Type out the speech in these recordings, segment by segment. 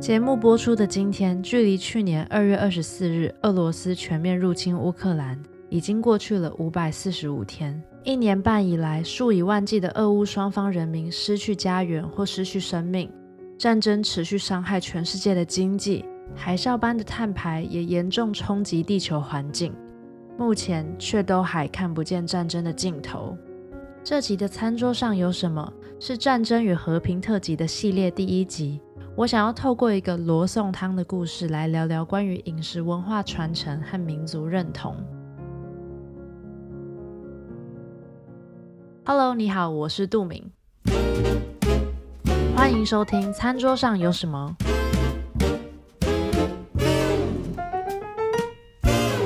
节目播出的今天，距离去年二月二十四日俄罗斯全面入侵乌克兰已经过去了五百四十五天。一年半以来，数以万计的俄乌双方人民失去家园或失去生命，战争持续伤害全世界的经济，海啸般的碳排也严重冲击地球环境。目前却都还看不见战争的尽头。这集的餐桌上有什么？是战争与和平特辑的系列第一集。我想要透过一个罗宋汤的故事来聊聊关于饮食文化传承和民族认同。Hello，你好，我是杜敏，欢迎收听《餐桌上有什么》。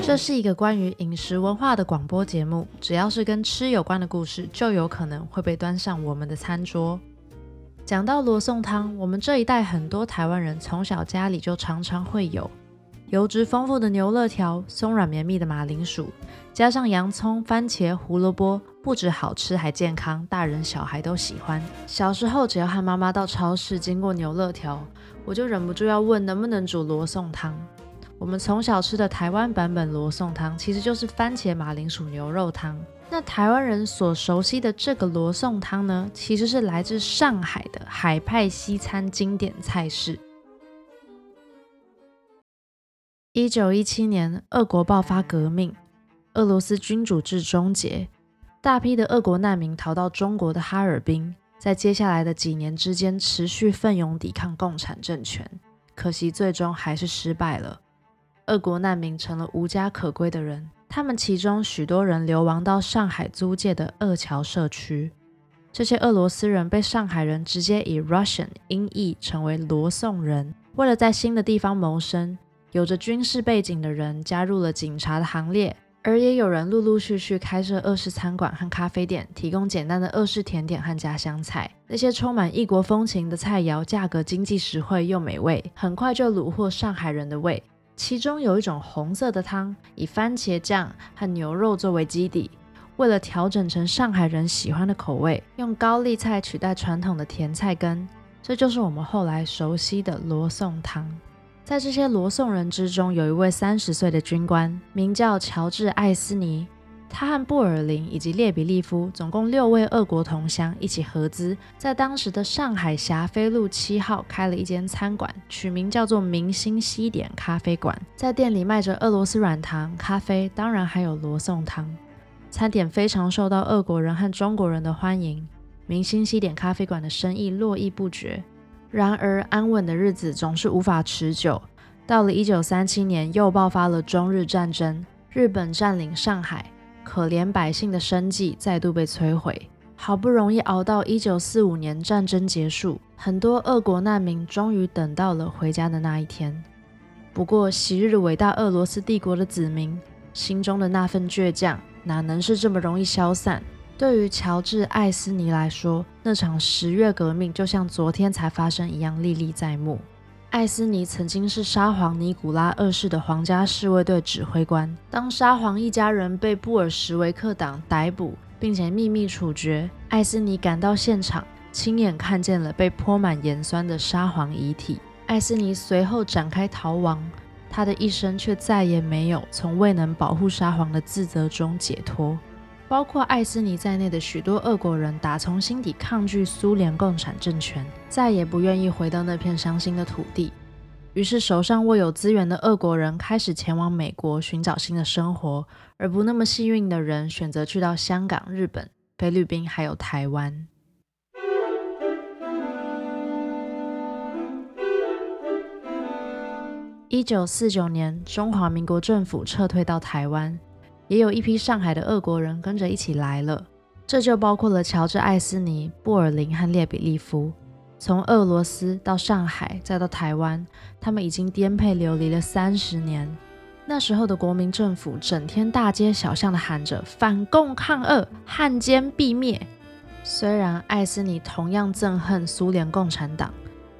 这是一个关于饮食文化的广播节目，只要是跟吃有关的故事，就有可能会被端上我们的餐桌。讲到罗宋汤，我们这一代很多台湾人从小家里就常常会有。油脂丰富的牛肋条，松软绵密的马铃薯，加上洋葱、番茄、胡萝卜，不止好吃还健康，大人小孩都喜欢。小时候只要和妈妈到超市经过牛肋条，我就忍不住要问能不能煮罗宋汤。我们从小吃的台湾版本罗宋汤，其实就是番茄马铃薯牛肉汤。那台湾人所熟悉的这个罗宋汤呢，其实是来自上海的海派西餐经典菜式。一九一七年，俄国爆发革命，俄罗斯君主制终结，大批的俄国难民逃到中国的哈尔滨，在接下来的几年之间持续奋勇抵抗共产政权，可惜最终还是失败了。俄国难民成了无家可归的人，他们其中许多人流亡到上海租界的二桥社区，这些俄罗斯人被上海人直接以 Russian 音译成为罗宋人，为了在新的地方谋生。有着军事背景的人加入了警察的行列，而也有人陆陆续续开设俄式餐馆和咖啡店，提供简单的俄式甜点和家乡菜。那些充满异国风情的菜肴，价格经济实惠又美味，很快就虏获上海人的胃。其中有一种红色的汤，以番茄酱和牛肉作为基底，为了调整成上海人喜欢的口味，用高丽菜取代传统的甜菜根，这就是我们后来熟悉的罗宋汤。在这些罗宋人之中，有一位三十岁的军官，名叫乔治·艾斯尼。他和布尔林以及列比利夫总共六位俄国同乡一起合资，在当时的上海霞飞路七号开了一间餐馆，取名叫做“明星西点咖啡馆”。在店里卖着俄罗斯软糖、咖啡，当然还有罗宋汤。餐点非常受到俄国人和中国人的欢迎，明星西点咖啡馆的生意络绎不绝。然而，安稳的日子总是无法持久。到了一九三七年，又爆发了中日战争，日本占领上海，可怜百姓的生计再度被摧毁。好不容易熬到一九四五年战争结束，很多俄国难民终于等到了回家的那一天。不过，昔日伟大俄罗斯帝国的子民心中的那份倔强，哪能是这么容易消散？对于乔治·艾斯尼来说，那场十月革命就像昨天才发生一样历历在目。艾斯尼曾经是沙皇尼古拉二世的皇家侍卫队指挥官。当沙皇一家人被布尔什维克党逮捕，并且秘密处决，艾斯尼赶到现场，亲眼看见了被泼满盐酸的沙皇遗体。艾斯尼随后展开逃亡，他的一生却再也没有从未能保护沙皇的自责中解脱。包括艾斯尼在内的许多俄国人，打从心底抗拒苏联共产政权，再也不愿意回到那片伤心的土地。于是，手上握有资源的俄国人开始前往美国寻找新的生活，而不那么幸运的人选择去到香港、日本、菲律宾还有台湾。一九四九年，中华民国政府撤退到台湾。也有一批上海的俄国人跟着一起来了，这就包括了乔治·艾斯尼、布尔林和列比利夫。从俄罗斯到上海，再到台湾，他们已经颠沛流离了三十年。那时候的国民政府整天大街小巷的喊着“反共抗俄，汉奸必灭”。虽然艾斯尼同样憎恨苏联共产党，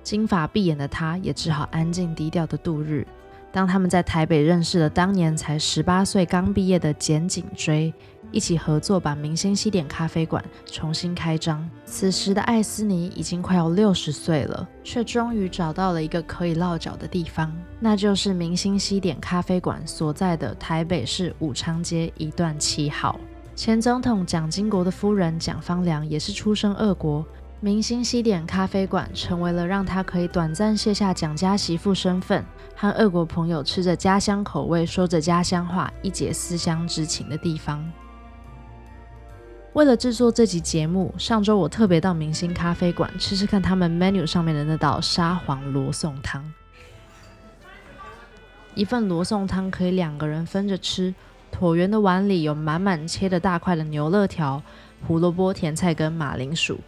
金发碧眼的他也只好安静低调的度日。当他们在台北认识了当年才十八岁刚毕业的简景追，一起合作把明星西点咖啡馆重新开张。此时的艾斯尼已经快要六十岁了，却终于找到了一个可以落脚的地方，那就是明星西点咖啡馆所在的台北市武昌街一段七号。前总统蒋经国的夫人蒋方良也是出生俄国。明星西点咖啡馆成为了让他可以短暂卸下蒋家媳妇身份，和俄国朋友吃着家乡口味、说着家乡话、一解思乡之情的地方。为了制作这集节目，上周我特别到明星咖啡馆吃吃看他们 menu 上面的那道沙皇罗宋汤。一份罗宋汤可以两个人分着吃，椭圆的碗里有满满切的大块的牛肋条、胡萝卜、甜菜根、马铃薯。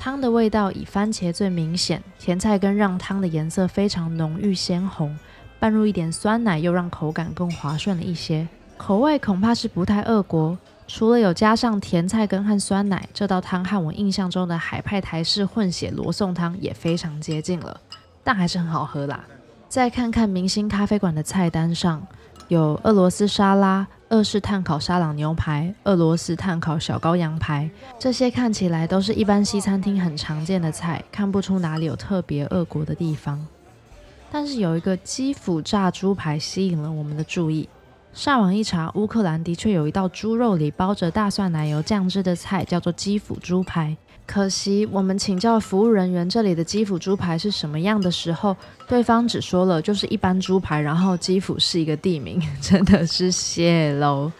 汤的味道以番茄最明显，甜菜根让汤的颜色非常浓郁鲜红，拌入一点酸奶又让口感更滑顺了一些。口味恐怕是不太俄国，除了有加上甜菜根和酸奶，这道汤和我印象中的海派台式混血罗宋汤也非常接近了，但还是很好喝啦。再看看明星咖啡馆的菜单上，有俄罗斯沙拉。俄式炭烤沙朗牛排、俄罗斯炭烤小羔羊排，这些看起来都是一般西餐厅很常见的菜，看不出哪里有特别俄国的地方。但是有一个基辅炸猪排吸引了我们的注意。上网一查，乌克兰的确有一道猪肉里包着大蒜奶油酱汁的菜，叫做基辅猪排。可惜，我们请教服务人员这里的基辅猪排是什么样的时候，对方只说了就是一般猪排，然后基辅是一个地名，真的是谢喽。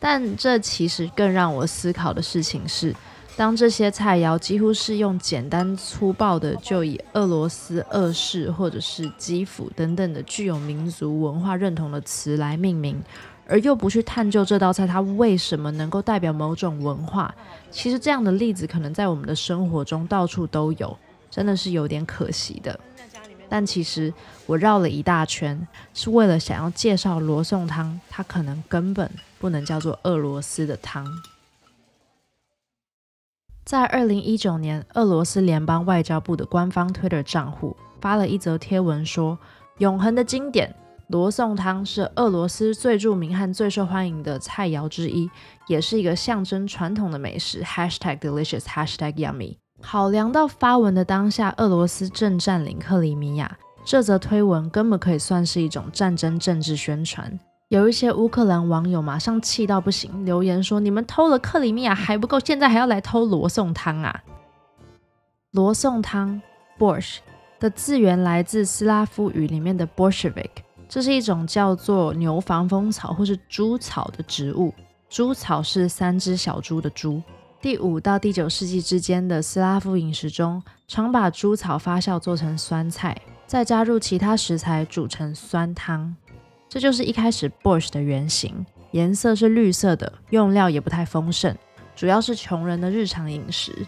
但这其实更让我思考的事情是，当这些菜肴几乎是用简单粗暴的就以俄罗斯、俄式或者是基辅等等的具有民族文化认同的词来命名。而又不去探究这道菜它为什么能够代表某种文化，其实这样的例子可能在我们的生活中到处都有，真的是有点可惜的。但其实我绕了一大圈，是为了想要介绍罗宋汤，它可能根本不能叫做俄罗斯的汤。在二零一九年，俄罗斯联邦外交部的官方 Twitter 账户发了一则贴文说：“永恒的经典。”罗宋汤是俄罗斯最著名和最受欢迎的菜肴之一，也是一个象征传统的美食。Hashtag delicious, hashtag yummy。考量到发文的当下，俄罗斯正占领克里米亚，这则推文根本可以算是一种战争政治宣传。有一些乌克兰网友马上气到不行，留言说：“你们偷了克里米亚还不够，现在还要来偷罗宋汤啊！”罗宋汤 （Borsch） 的字源来自斯拉夫语里面的 Bolshevik。这是一种叫做牛防风草或是猪草的植物。猪草是三只小猪的猪。第五到第九世纪之间的斯拉夫饮食中，常把猪草发酵做成酸菜，再加入其他食材煮成酸汤。这就是一开始 b o s h 的原型，颜色是绿色的，用料也不太丰盛，主要是穷人的日常饮食。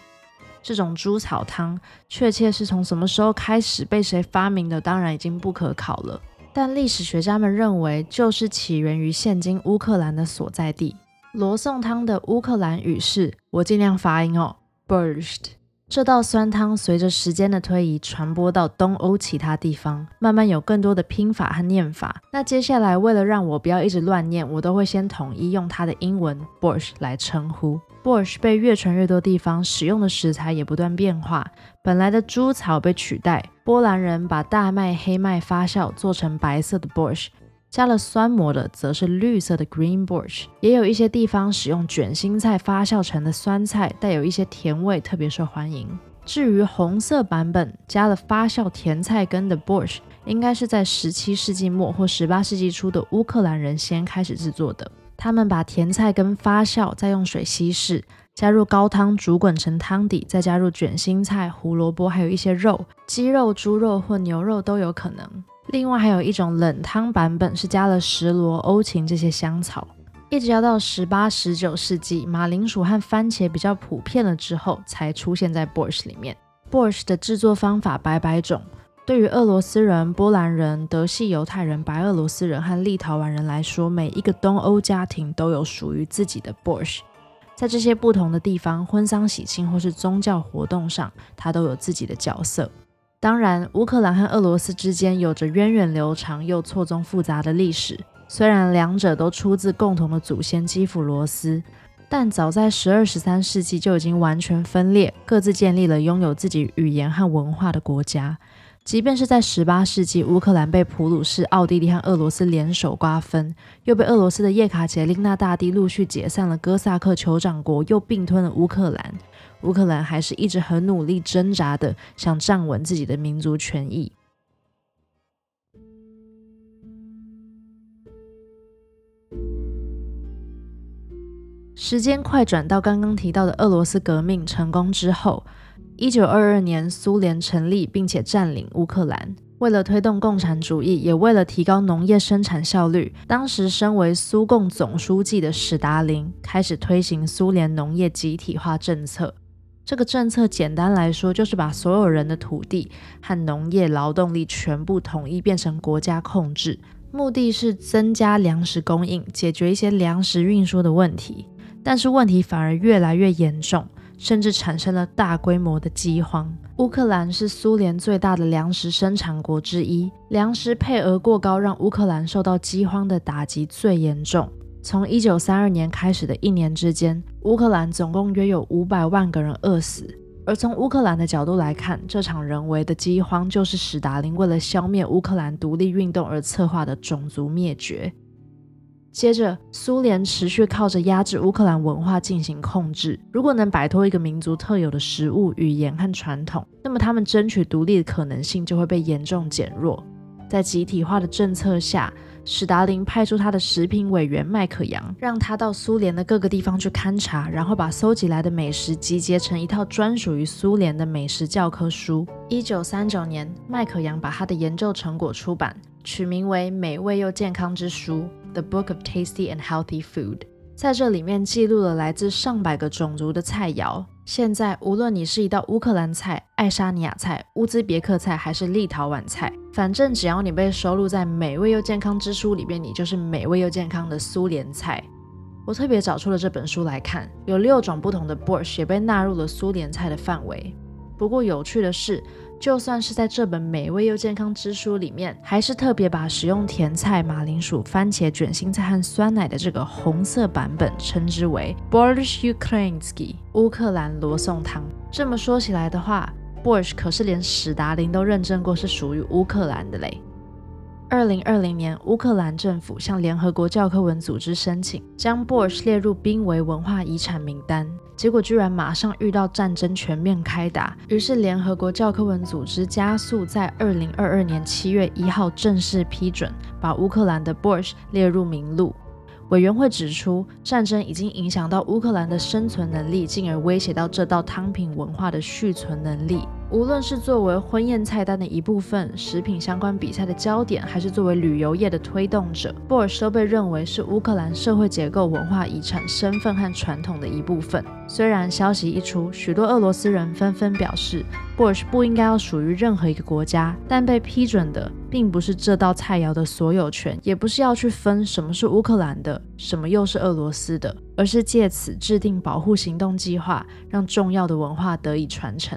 这种猪草汤确切是从什么时候开始被谁发明的，当然已经不可考了。但历史学家们认为，就是起源于现今乌克兰的所在地。罗宋汤的乌克兰语是，我尽量发音哦，borsht。这道酸汤随着时间的推移，传播到东欧其他地方，慢慢有更多的拼法和念法。那接下来，为了让我不要一直乱念，我都会先统一用它的英文 Borscht 来称呼。borsch 被越传越多地方使用的食材也不断变化，本来的猪草被取代，波兰人把大麦、黑麦发酵做成白色的 borsch。加了酸模的则是绿色的 Green Borscht，也有一些地方使用卷心菜发酵成的酸菜，带有一些甜味，特别受欢迎。至于红色版本加了发酵甜菜根的 Borscht，应该是在十七世纪末或十八世纪初的乌克兰人先开始制作的。他们把甜菜根发酵，再用水稀释，加入高汤煮滚成汤底，再加入卷心菜、胡萝卜，还有一些肉，鸡肉、猪肉或牛肉都有可能。另外还有一种冷汤版本，是加了蒔萝、欧芹这些香草。一直要到十八、十九世纪，马铃薯和番茄比较普遍了之后，才出现在 Borscht 里面。Borscht 的制作方法百百种，对于俄罗斯人、波兰人、德系犹太人、白俄罗斯人和立陶宛人来说，每一个东欧家庭都有属于自己的 Borscht。在这些不同的地方，婚丧喜庆或是宗教活动上，它都有自己的角色。当然，乌克兰和俄罗斯之间有着源远流长又错综复杂的历史。虽然两者都出自共同的祖先基辅罗斯，但早在十二、十三世纪就已经完全分裂，各自建立了拥有自己语言和文化的国家。即便是在十八世纪，乌克兰被普鲁士、奥地利和俄罗斯联手瓜分，又被俄罗斯的叶卡捷琳娜大帝陆续解散了哥萨克酋长国，又并吞了乌克兰。乌克兰还是一直很努力挣扎的，想站稳自己的民族权益。时间快转到刚刚提到的俄罗斯革命成功之后。一九二二年，苏联成立并且占领乌克兰。为了推动共产主义，也为了提高农业生产效率，当时身为苏共总书记的史达林开始推行苏联农业集体化政策。这个政策简单来说，就是把所有人的土地和农业劳动力全部统一变成国家控制，目的是增加粮食供应，解决一些粮食运输的问题。但是问题反而越来越严重。甚至产生了大规模的饥荒。乌克兰是苏联最大的粮食生产国之一，粮食配额过高，让乌克兰受到饥荒的打击最严重。从一九三二年开始的一年之间，乌克兰总共约有五百万个人饿死。而从乌克兰的角度来看，这场人为的饥荒就是史达林为了消灭乌克兰独立运动而策划的种族灭绝。接着，苏联持续靠着压制乌克兰文化进行控制。如果能摆脱一个民族特有的食物、语言和传统，那么他们争取独立的可能性就会被严重减弱。在集体化的政策下，史达林派出他的食品委员麦可扬，让他到苏联的各个地方去勘察，然后把搜集来的美食集结成一套专属于苏联的美食教科书。一九三九年，麦可扬把他的研究成果出版，取名为《美味又健康之书》。The Book of Tasty and Healthy Food，在这里面记录了来自上百个种族的菜肴。现在，无论你是一道乌克兰菜、爱沙尼亚菜、乌兹别克菜，还是立陶宛菜，反正只要你被收录在《美味又健康之书》里边，你就是美味又健康的苏联菜。我特别找出了这本书来看，有六种不同的 borscht 也被纳入了苏联菜的范围。不过有趣的是，就算是在这本美味又健康之书里面，还是特别把食用甜菜、马铃薯、番茄、卷心菜和酸奶的这个红色版本称之为 Borsch Ukrainski（ 乌克兰罗宋汤。这么说起来的话，Borsch 可是连史达林都认证过是属于乌克兰的嘞。二零二零年，乌克兰政府向联合国教科文组织申请，将 Borsch 列入濒危文化遗产名单，结果居然马上遇到战争全面开打，于是联合国教科文组织加速在二零二二年七月一号正式批准，把乌克兰的 Borsch 列入名录。委员会指出，战争已经影响到乌克兰的生存能力，进而威胁到这道汤品文化的续存能力。无论是作为婚宴菜单的一部分、食品相关比赛的焦点，还是作为旅游业的推动者，Borch 都被认为是乌克兰社会结构、文化遗产、身份和传统的一部分。虽然消息一出，许多俄罗斯人纷纷表示，Borch 不应该要属于任何一个国家，但被批准的并不是这道菜肴的所有权，也不是要去分什么是乌克兰的，什么又是俄罗斯的，而是借此制定保护行动计划，让重要的文化得以传承。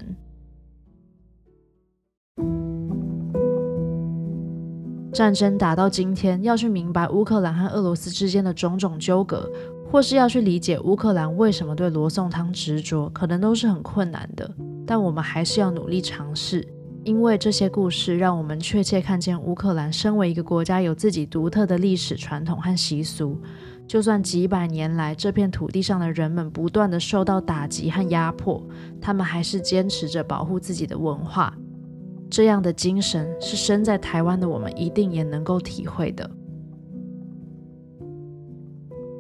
战争打到今天，要去明白乌克兰和俄罗斯之间的种种纠葛，或是要去理解乌克兰为什么对罗宋汤执着，可能都是很困难的。但我们还是要努力尝试，因为这些故事让我们确切看见乌克兰身为一个国家有自己独特的历史传统和习俗。就算几百年来这片土地上的人们不断地受到打击和压迫，他们还是坚持着保护自己的文化。这样的精神是身在台湾的我们一定也能够体会的。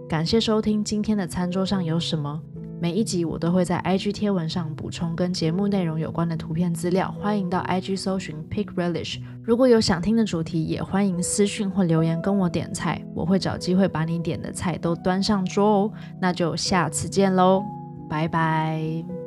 感谢收听今天的餐桌上有什么？每一集我都会在 IG 贴文上补充跟节目内容有关的图片资料，欢迎到 IG 搜寻 Pick Relish。如果有想听的主题，也欢迎私讯或留言跟我点菜，我会找机会把你点的菜都端上桌哦。那就下次见喽，拜拜。